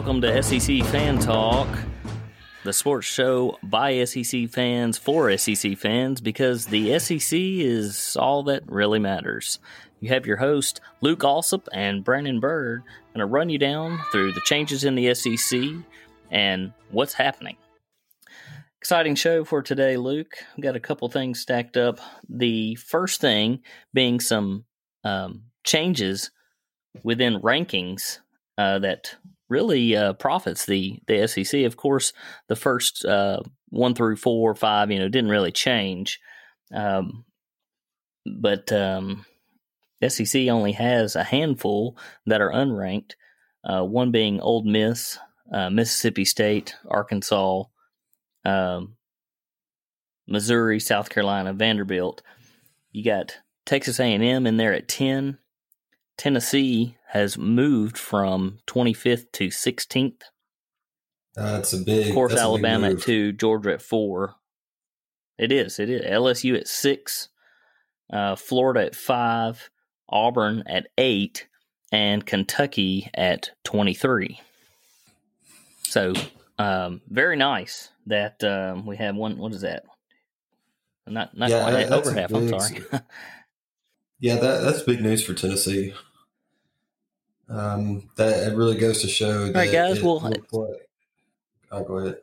Welcome to SEC Fan Talk, the sports show by SEC fans for SEC fans because the SEC is all that really matters. You have your host, Luke Alsop and Brandon Bird, going to run you down through the changes in the SEC and what's happening. Exciting show for today, Luke. We've got a couple things stacked up. The first thing being some um, changes within rankings uh, that really uh, profits the the SEC. Of course, the first uh, one through four, or five, you know, didn't really change, um, but um, SEC only has a handful that are unranked. Uh, one being Ole Miss, uh, Mississippi State, Arkansas, um, Missouri, South Carolina, Vanderbilt. You got Texas A&M in there at 10. Tennessee has moved from 25th to 16th. That's a big. Of course, big Alabama at 2, Georgia at 4. It is. It is. LSU at 6, uh, Florida at 5, Auburn at 8, and Kentucky at 23. So, um, very nice that um, we have one. What is that? Not not Yeah, quite that- over half. I'm sorry. Yeah, that that's big news for Tennessee. Um, that it really goes to show. That right, guys, it well- oh, go ahead.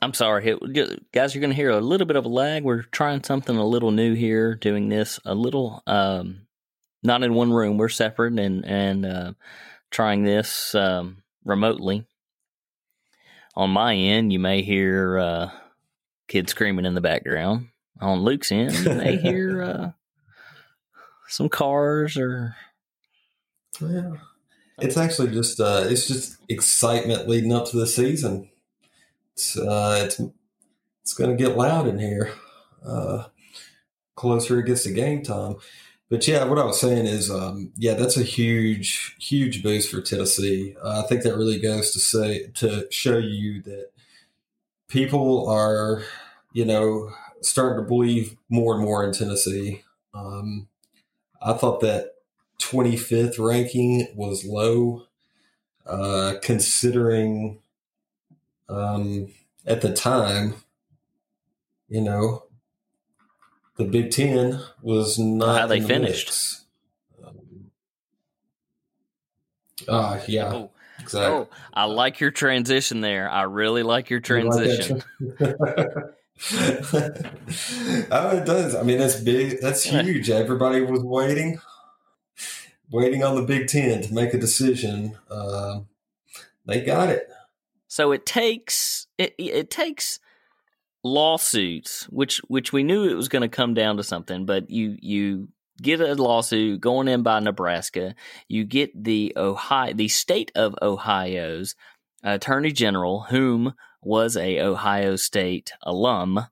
I'm sorry, It- guys. You're going to hear a little bit of a lag. We're trying something a little new here, doing this a little um, not in one room. We're separate and and uh, trying this um, remotely. On my end, you may hear uh, kids screaming in the background. On Luke's end, you may hear uh, some cars or Yeah, it's actually just uh, it's just excitement leading up to the season. It's uh, it's it's going to get loud in here. Uh, closer it gets to game time. But yeah, what I was saying is, um, yeah, that's a huge, huge boost for Tennessee. Uh, I think that really goes to say to show you that people are, you know, starting to believe more and more in Tennessee. Um, I thought that 25th ranking was low, uh, considering um, at the time, you know, the Big Ten was not How they the finished. Um, Ah, yeah, oh, exactly. oh, I like your transition there. I really like your transition. tra- oh, it does. I mean, that's big. That's huge. Everybody was waiting, waiting on the Big Ten to make a decision. Um, they got it. So it takes it it takes lawsuits, which which we knew it was going to come down to something, but you you get a lawsuit going in by Nebraska, you get the Ohio the state of Ohio's attorney general, whom was a Ohio State alum,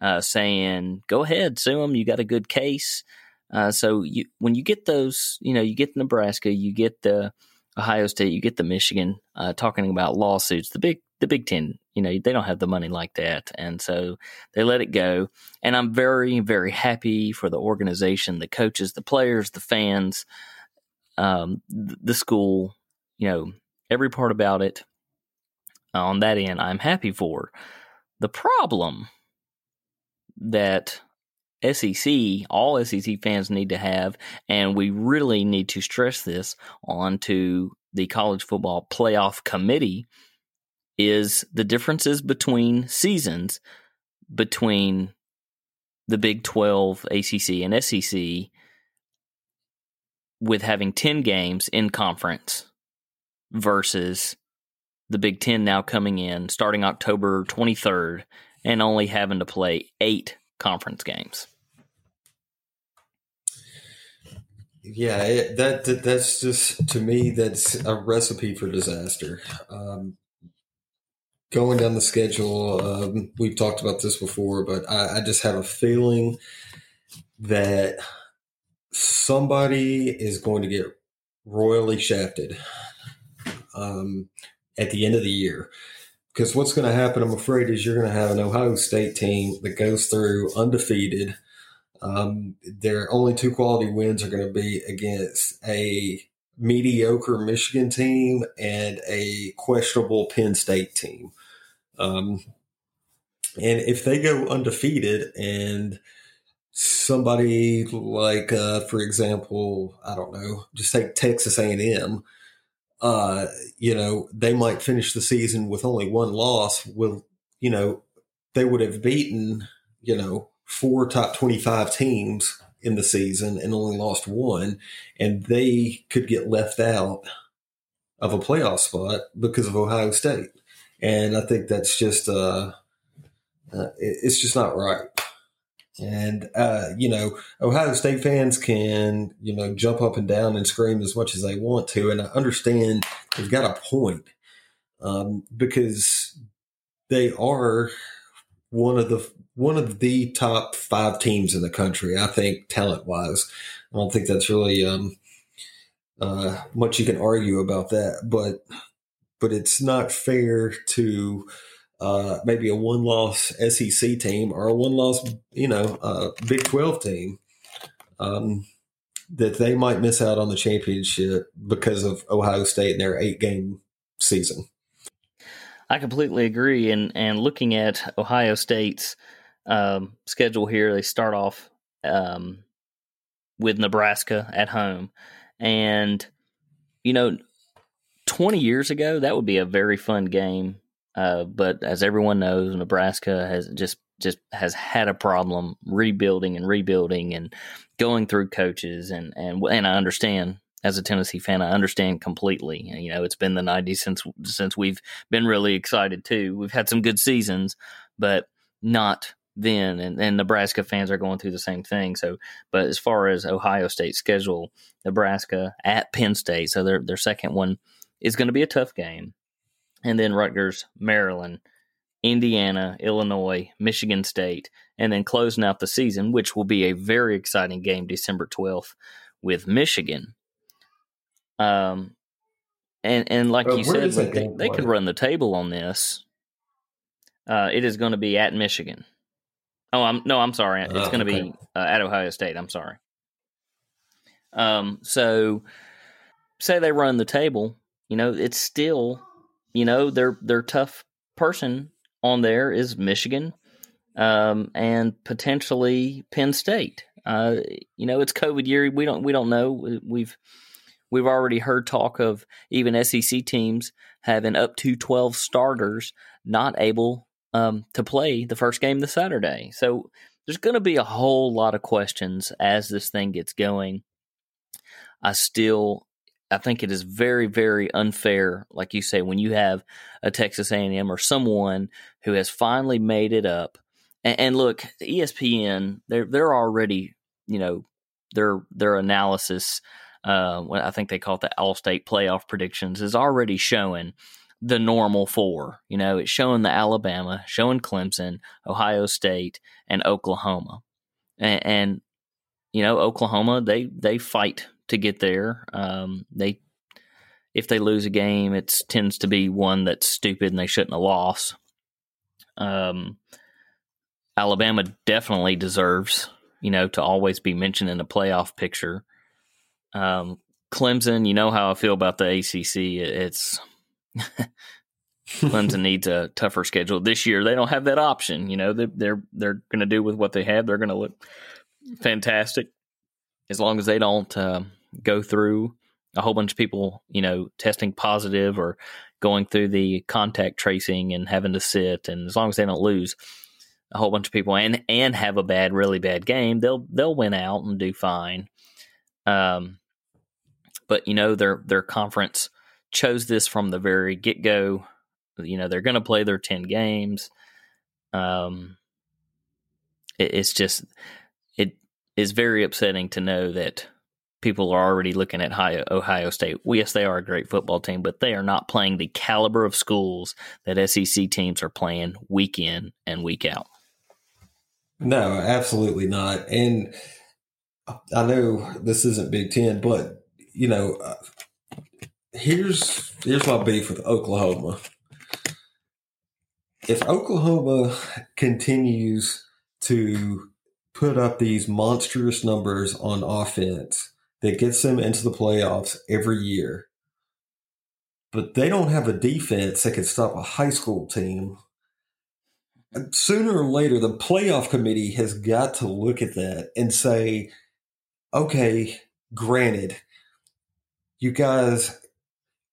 uh, saying, "Go ahead, sue them. You got a good case." Uh, so you when you get those, you know, you get Nebraska, you get the Ohio State, you get the Michigan, uh, talking about lawsuits. The big the Big Ten, you know, they don't have the money like that, and so they let it go. And I'm very very happy for the organization, the coaches, the players, the fans, um, the school, you know, every part about it. on that end, I'm happy for. The problem that SEC, all SEC fans need to have, and we really need to stress this onto the college football playoff committee, is the differences between seasons between the Big 12, ACC, and SEC with having 10 games in conference versus the Big 10 now coming in starting October 23rd and only having to play eight conference games. Yeah, that, that that's just to me that's a recipe for disaster. Um, going down the schedule, um, we've talked about this before, but I, I just have a feeling that somebody is going to get royally shafted um, at the end of the year. Because what's going to happen, I'm afraid, is you're going to have an Ohio State team that goes through undefeated. Um, their only two quality wins are going to be against a mediocre Michigan team and a questionable Penn State team. Um, and if they go undefeated and somebody like, uh, for example, I don't know, just take Texas A&M, uh, you know, they might finish the season with only one loss. Will, you know, they would have beaten, you know, four top 25 teams in the season and only lost one, and they could get left out of a playoff spot because of Ohio State. And I think that's just, uh, uh, it's just not right. And, uh, you know, Ohio State fans can, you know, jump up and down and scream as much as they want to. And I understand they've got a point um, because they are one of the one of the top five teams in the country. I think talent wise, I don't think that's really um, uh, much you can argue about that. But but it's not fair to uh, maybe a one loss SEC team or a one loss you know uh, Big Twelve team. Um, that they might miss out on the championship because of Ohio State and their eight game season. I completely agree. And and looking at Ohio State's um, schedule here, they start off um, with Nebraska at home, and you know, twenty years ago that would be a very fun game. Uh, but as everyone knows, Nebraska has just just has had a problem rebuilding and rebuilding and going through coaches and and and I understand as a Tennessee fan, I understand completely. You know, it's been the '90s since since we've been really excited too. We've had some good seasons, but not then. And, and Nebraska fans are going through the same thing. So, but as far as Ohio State schedule, Nebraska at Penn State, so their their second one is going to be a tough game, and then Rutgers, Maryland. Indiana, Illinois, Michigan State, and then closing out the season, which will be a very exciting game December 12th with Michigan. Um, and and like you said, they, they could run the table on this. Uh, it is going to be at Michigan. Oh, I'm no, I'm sorry. It's oh, going to okay. be uh, at Ohio State. I'm sorry. Um, so say they run the table, you know, it's still, you know, their their tough person on there is Michigan, um, and potentially Penn State. Uh, you know, it's COVID year. We don't we don't know. We've We've already heard talk of even SEC teams having up to 12 starters not able um, to play the first game this Saturday. So there's going to be a whole lot of questions as this thing gets going. I still I think it is very very unfair like you say when you have a Texas A&M or someone who has finally made it up. And, and look, ESPN they're they're already, you know, their their analysis uh, I think they call it the Allstate playoff predictions, is already showing the normal four. You know, it's showing the Alabama, showing Clemson, Ohio State, and Oklahoma. And, and you know, Oklahoma they they fight to get there. Um, they if they lose a game, it tends to be one that's stupid and they shouldn't have lost. Um, Alabama definitely deserves, you know, to always be mentioned in the playoff picture. Um, Clemson, you know how I feel about the ACC. It's Clemson needs a tougher schedule this year. They don't have that option. You know, they're they're, they're going to do with what they have. They're going to look fantastic as long as they don't uh, go through a whole bunch of people, you know, testing positive or going through the contact tracing and having to sit. And as long as they don't lose a whole bunch of people and and have a bad, really bad game, they'll they'll win out and do fine. Um, but you know their their conference chose this from the very get go. You know they're going to play their ten games. Um, it, it's just it is very upsetting to know that people are already looking at Ohio, Ohio State. Yes, they are a great football team, but they are not playing the caliber of schools that SEC teams are playing week in and week out. No, absolutely not. And I know this isn't Big Ten, but you know, uh, here's here's my beef with Oklahoma. If Oklahoma continues to put up these monstrous numbers on offense that gets them into the playoffs every year. But they don't have a defense that can stop a high school team. Sooner or later, the playoff committee has got to look at that and say, okay, granted, you guys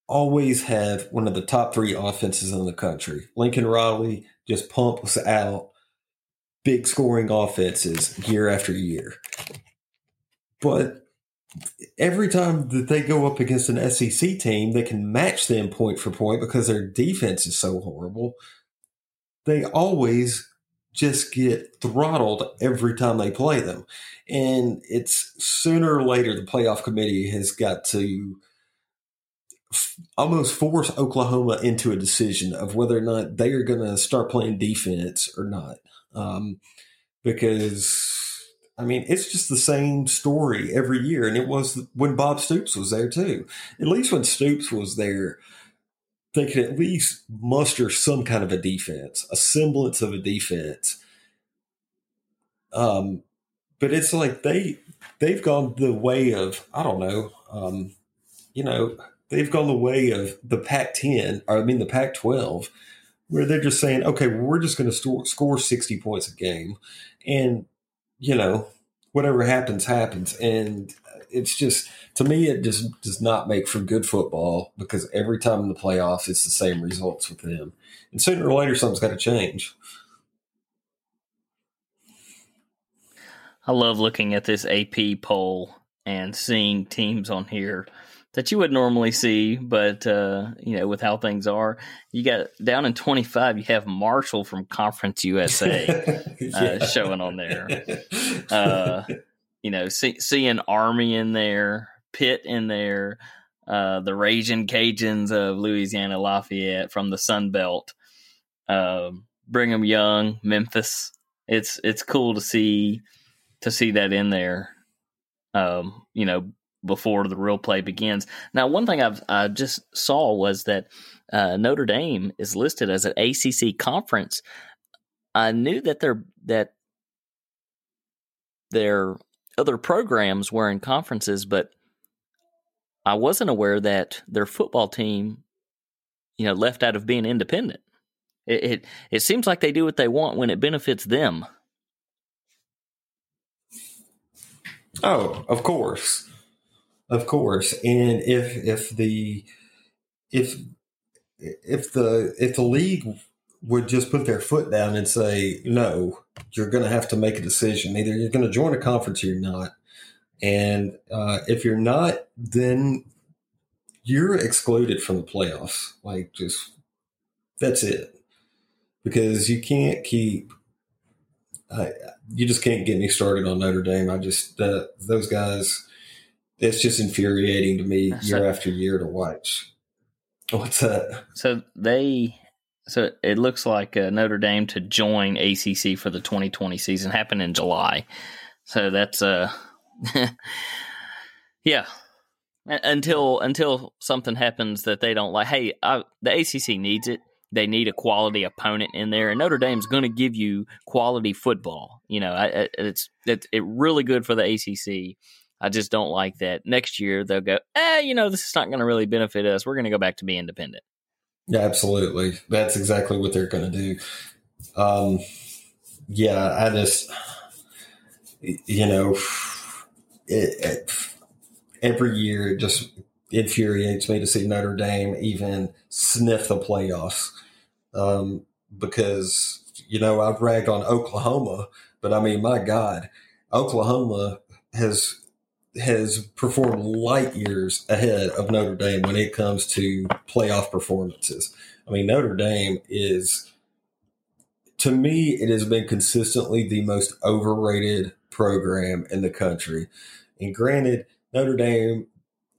always have one of the top three offenses in the country. Lincoln Riley just pumps out big scoring offenses year after year. But every time that they go up against an SEC team, they can match them point for point because their defense is so horrible. They always just get throttled every time they play them. And it's sooner or later the playoff committee has got to almost force Oklahoma into a decision of whether or not they are going to start playing defense or not. Um, because I mean, it's just the same story every year. And it was when Bob Stoops was there too. At least when Stoops was there, they could at least muster some kind of a defense, a semblance of a defense. Um, but it's like they they've gone the way of I don't know, um, you know, they've gone the way of the Pac-10, or I mean the Pac-12, where they're just saying, okay, well, we're just going to score sixty points a game, and you know, whatever happens, happens. And it's just, to me, it just does not make for good football because every time in the playoffs, it's the same results with them. And sooner or later, something's got to change. I love looking at this AP poll and seeing teams on here that you would normally see, but uh, you know, with how things are, you got down in twenty five. You have Marshall from Conference USA uh, showing on there. Uh, you know, see, seeing Army in there, Pitt in there, uh, the Raging Cajuns of Louisiana Lafayette from the Sun Belt, um, Brigham Young, Memphis. It's it's cool to see to see that in there. Um, you know, before the real play begins. Now, one thing I've I just saw was that uh, Notre Dame is listed as an ACC conference. I knew that their that their other programs were in conferences, but I wasn't aware that their football team, you know, left out of being independent. It, it it seems like they do what they want when it benefits them. Oh, of course. Of course, and if if the if if the if the league would just put their foot down and say no, you're going to have to make a decision. Either you're going to join a conference or you're not, and uh, if you're not, then you're excluded from the playoffs. Like just that's it, because you can't keep. Uh, you just can't get me started on Notre Dame. I just uh, those guys it's just infuriating to me so, year after year to watch. What's that? So they, so it looks like uh, Notre Dame to join ACC for the 2020 season happened in July. So that's uh, yeah. Until until something happens that they don't like. Hey, I, the ACC needs it. They need a quality opponent in there, and Notre Dame's going to give you quality football. You know, I, it's it's it really good for the ACC I just don't like that. Next year they'll go, eh, you know, this is not going to really benefit us. We're going to go back to be independent. Yeah, absolutely. That's exactly what they're going to do. Um, yeah, I just, you know, it, it, every year it just infuriates me to see Notre Dame even sniff the playoffs. Um, because, you know, I've ragged on Oklahoma, but I mean, my God, Oklahoma has has performed light years ahead of Notre Dame when it comes to playoff performances. I mean, Notre Dame is, to me, it has been consistently the most overrated program in the country. And granted, Notre Dame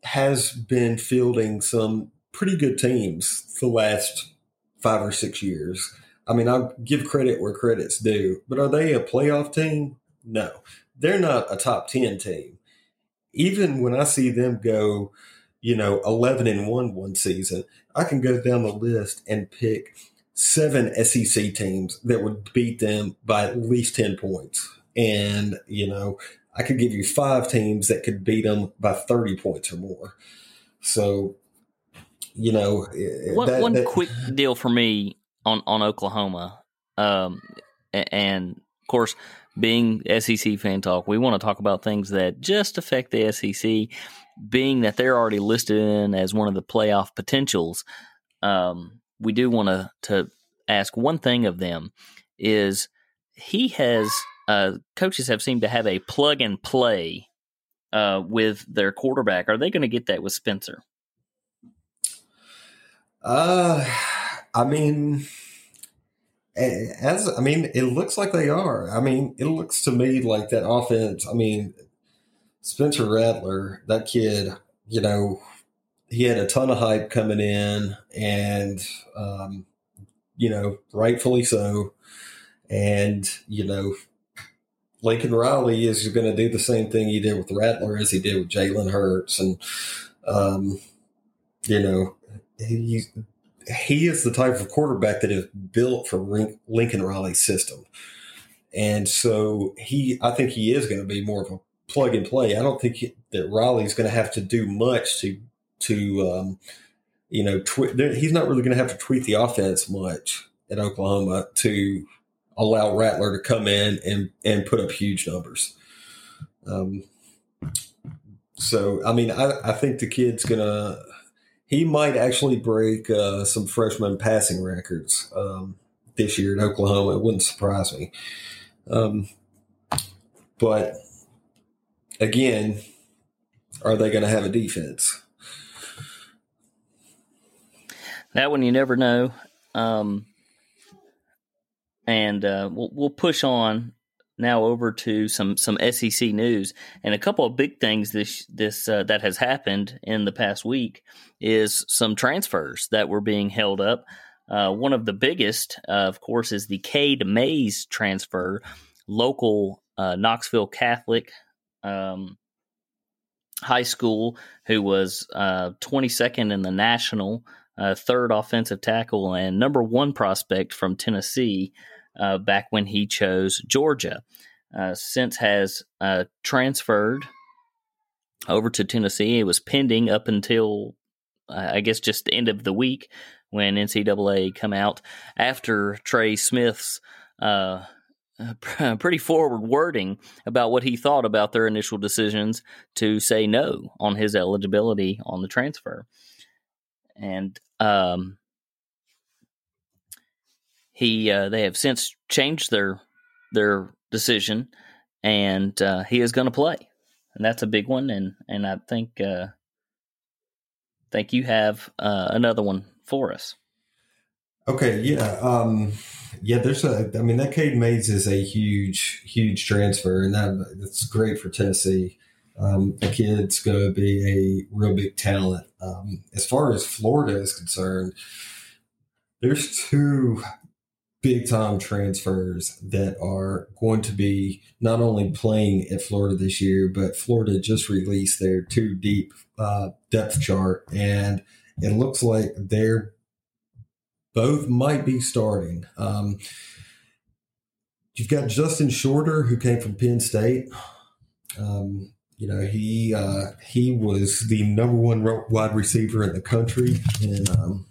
has been fielding some pretty good teams the last five or six years. I mean, I'll give credit where credit's due, but are they a playoff team? No, they're not a top 10 team even when I see them go, you know, 11 and 1 one season, I can go down the list and pick seven SEC teams that would beat them by at least 10 points. And, you know, I could give you five teams that could beat them by 30 points or more. So, you know, one, that, one that, quick deal for me on, on Oklahoma. Um, and of course, being SEC fan talk, we want to talk about things that just affect the SEC, being that they're already listed in as one of the playoff potentials. Um, we do want to, to ask one thing of them is he has uh, coaches have seemed to have a plug and play uh, with their quarterback. Are they going to get that with Spencer? Uh, I mean, as I mean, it looks like they are. I mean, it looks to me like that offense. I mean, Spencer Rattler, that kid, you know, he had a ton of hype coming in, and um, you know, rightfully so. And you know, Lincoln Riley is going to do the same thing he did with Rattler as he did with Jalen Hurts, and um, you know, he he is the type of quarterback that is built for Lincoln Riley's system, and so he, I think he is going to be more of a plug and play. I don't think he, that Riley's going to have to do much to to um, you know, he's not really going to have to tweak the offense much at Oklahoma to allow Rattler to come in and and put up huge numbers. Um, so I mean, I, I think the kid's gonna he might actually break uh, some freshman passing records um, this year at Oklahoma. It wouldn't surprise me. Um, but again, are they going to have a defense? That one you never know. Um, and uh, we'll we'll push on now over to some some SEC news. And a couple of big things this this uh, that has happened in the past week is some transfers that were being held up. Uh, one of the biggest, uh, of course, is the Cade Mays transfer, local uh, Knoxville Catholic um, high school, who was 22nd uh, in the national, uh, third offensive tackle, and number one prospect from Tennessee uh, back when he chose Georgia. Uh, since has uh, transferred over to Tennessee. It was pending up until I guess just the end of the week when NCAA come out after Trey Smith's uh, pretty forward wording about what he thought about their initial decisions to say no on his eligibility on the transfer. And um, he uh, they have since changed their their decision, and uh, he is going to play, and that's a big one. And and I think uh, think you have uh, another one for us. Okay, yeah, um, yeah. There's a. I mean, that Cade Mays is a huge, huge transfer, and that that's great for Tennessee. Um, the kid's going to be a real big talent. Um, as far as Florida is concerned, there's two big time transfers that are going to be not only playing at Florida this year, but Florida just released their two deep uh, depth chart, and it looks like they're both might be starting. Um, you've got Justin Shorter, who came from Penn State. Um, you know, he uh, he was the number one wide receiver in the country in um,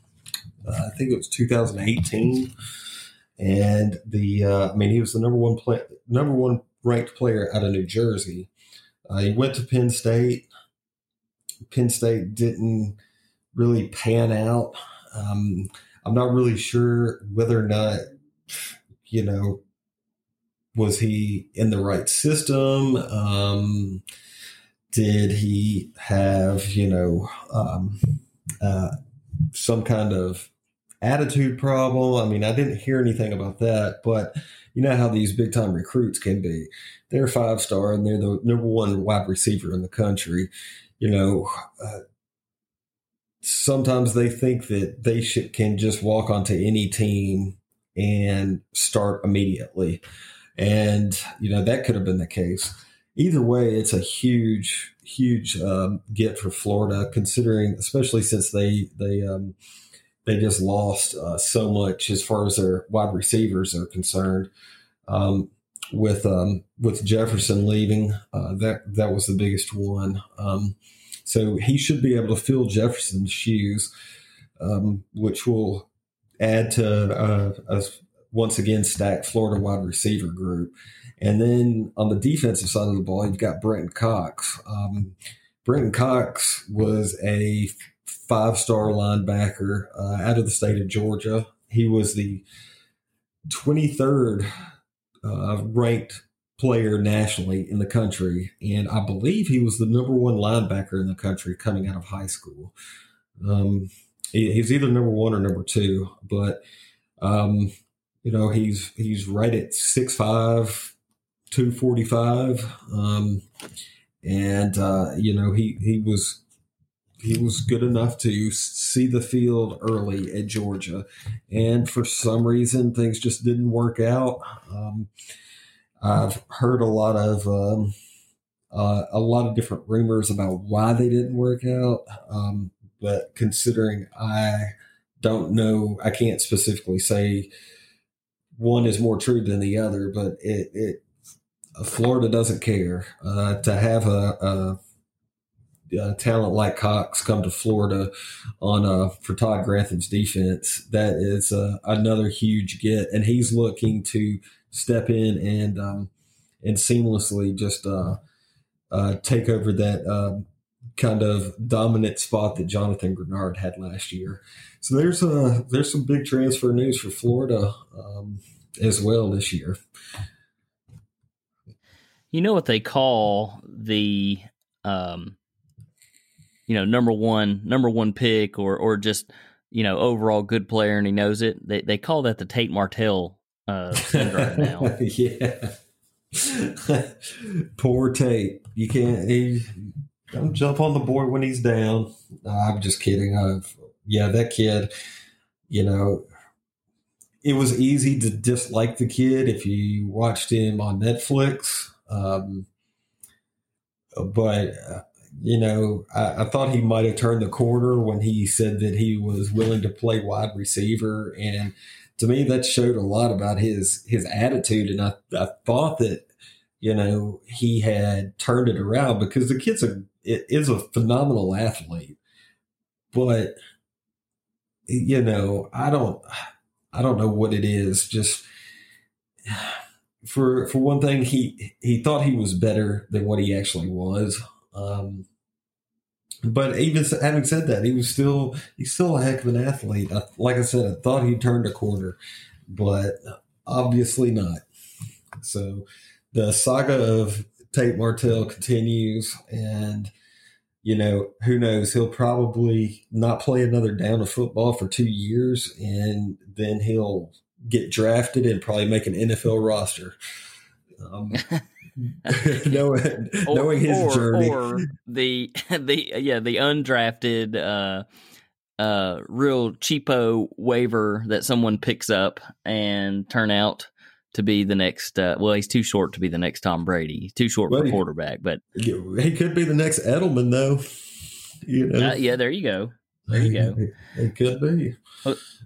uh, I think it was 2018 and the uh, I mean he was the number one play, number one ranked player out of New Jersey. Uh, he went to Penn State. Penn State didn't really pan out. Um, I'm not really sure whether or not you know was he in the right system. Um, did he have you know um, uh, some kind of attitude problem. I mean, I didn't hear anything about that, but you know how these big time recruits can be. They're five star and they're the number one wide receiver in the country. You know, uh, sometimes they think that they should, can just walk onto any team and start immediately. And, you know, that could have been the case. Either way, it's a huge, huge um, get for Florida, considering, especially since they, they, um, they just lost uh, so much as far as their wide receivers are concerned. Um, with um, with Jefferson leaving. Uh, that that was the biggest one. Um, so he should be able to fill Jefferson's shoes, um, which will add to uh, a once again stacked Florida wide receiver group. And then on the defensive side of the ball, you've got Brenton Cox. Um, Brenton Cox was a five star linebacker uh, out of the state of Georgia. He was the 23rd uh, ranked player nationally in the country. And I believe he was the number one linebacker in the country coming out of high school. Um, he, he's either number one or number two, but, um, you know, he's, he's right at 6'5, 245. Um, and, uh, you know, he, he was, he was good enough to see the field early at Georgia, and for some reason things just didn't work out. Um, I've heard a lot of um, uh, a lot of different rumors about why they didn't work out, um, but considering I don't know, I can't specifically say one is more true than the other, but it, it Florida doesn't care uh, to have a, a uh, talent like Cox come to Florida on uh, for Todd Grantham's defense, that is uh, another huge get, and he's looking to step in and um, and seamlessly just uh, uh, take over that um, kind of dominant spot that Jonathan Greenard had last year. So there's a uh, there's some big transfer news for Florida um, as well this year. You know what they call the um, you know number one number one pick or or just you know overall good player and he knows it. They they call that the Tate Martell uh, syndrome now. yeah. Poor Tate. You can't. He don't jump on the board when he's down. I'm just kidding. I've, yeah, that kid. You know, it was easy to dislike the kid if you watched him on Netflix. Um, but uh, you know, I, I, thought he might have turned the corner when he said that he was willing to play wide receiver, and to me, that showed a lot about his his attitude. And I, I thought that you know he had turned it around because the kid's a is a phenomenal athlete, but you know, I don't I don't know what it is. Just for for one thing, he he thought he was better than what he actually was. Um, but even having said that, he was still he's still a heck of an athlete. I, like I said, I thought he turned a corner, but obviously not. So the saga of Tate Martell continues, and you know who knows? He'll probably not play another down of football for two years, and then he'll get drafted and probably make an NFL roster. Um, knowing, or, knowing his or, journey, or the the yeah the undrafted uh, uh, real cheapo waiver that someone picks up and turn out to be the next. Uh, well, he's too short to be the next Tom Brady. He's too short well, for quarterback, but he could be the next Edelman, though. You know, uh, yeah, there you go. There you go. It could be.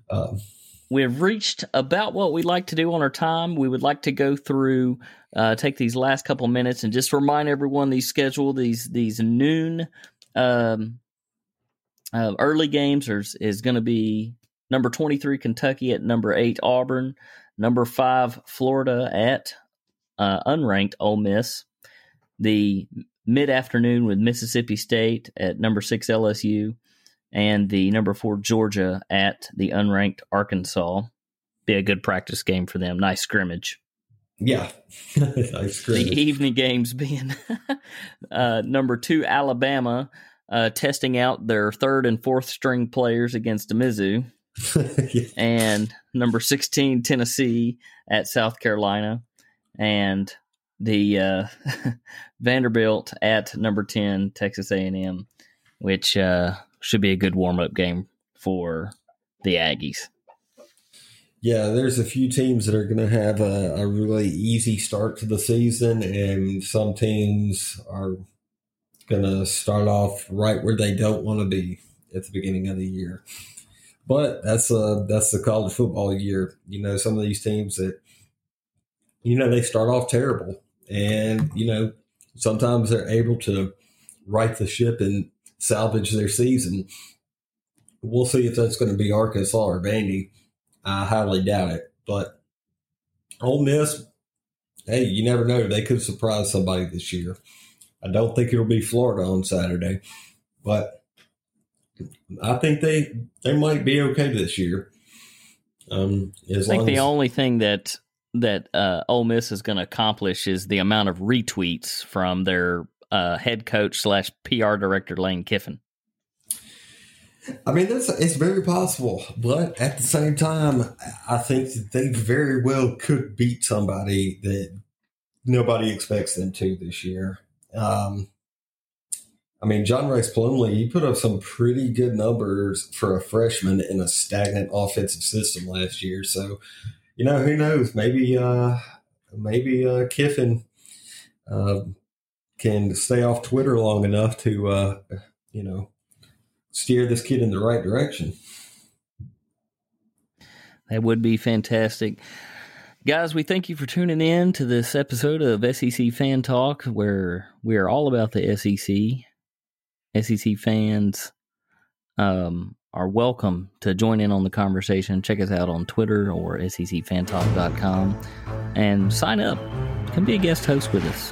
Um, We've reached about what we'd like to do on our time. We would like to go through, uh, take these last couple minutes and just remind everyone these schedule these these noon um, uh, early games are, is going to be number twenty three Kentucky at number eight Auburn, number five Florida at uh, unranked Ole Miss, the mid afternoon with Mississippi State at number six LSU, and the number four Georgia at the unranked Arkansas. Be a good practice game for them. Nice scrimmage. Yeah, nice scrimmage. The evening games being uh, number two Alabama uh, testing out their third and fourth string players against Mizzou. yeah. And number 16, Tennessee at South Carolina. And the uh, Vanderbilt at number 10, Texas A&M, which uh, should be a good warm up game for the Aggies. Yeah, there's a few teams that are going to have a, a, really easy start to the season, and some teams are going to start off right where they don't want to be at the beginning of the year. But that's a that's the college football year. You know, some of these teams that you know, they start off terrible. And, you know, sometimes they're able to right the ship and salvage their season. We'll see if that's going to be Arkansas or Vandy. I highly doubt it. But Ole Miss, hey, you never know. They could surprise somebody this year. I don't think it'll be Florida on Saturday, but I think they they might be okay this year. Um, I think the only thing that that uh, Ole Miss is going to accomplish is the amount of retweets from their uh, head coach slash PR director Lane Kiffin. I mean, that's it's very possible, but at the same time, I think that they very well could beat somebody that nobody expects them to this year. Um, I mean, John Rhys Plumlee, he put up some pretty good numbers for a freshman in a stagnant offensive system last year. So, you know, who knows? Maybe, uh, maybe uh, Kiffin uh, can stay off Twitter long enough to, uh, you know, steer this kid in the right direction. That would be fantastic. Guys, we thank you for tuning in to this episode of SEC Fan Talk, where we are all about the SEC. SEC fans um, are welcome to join in on the conversation. Check us out on Twitter or secfantalk.com and sign up. Come be a guest host with us.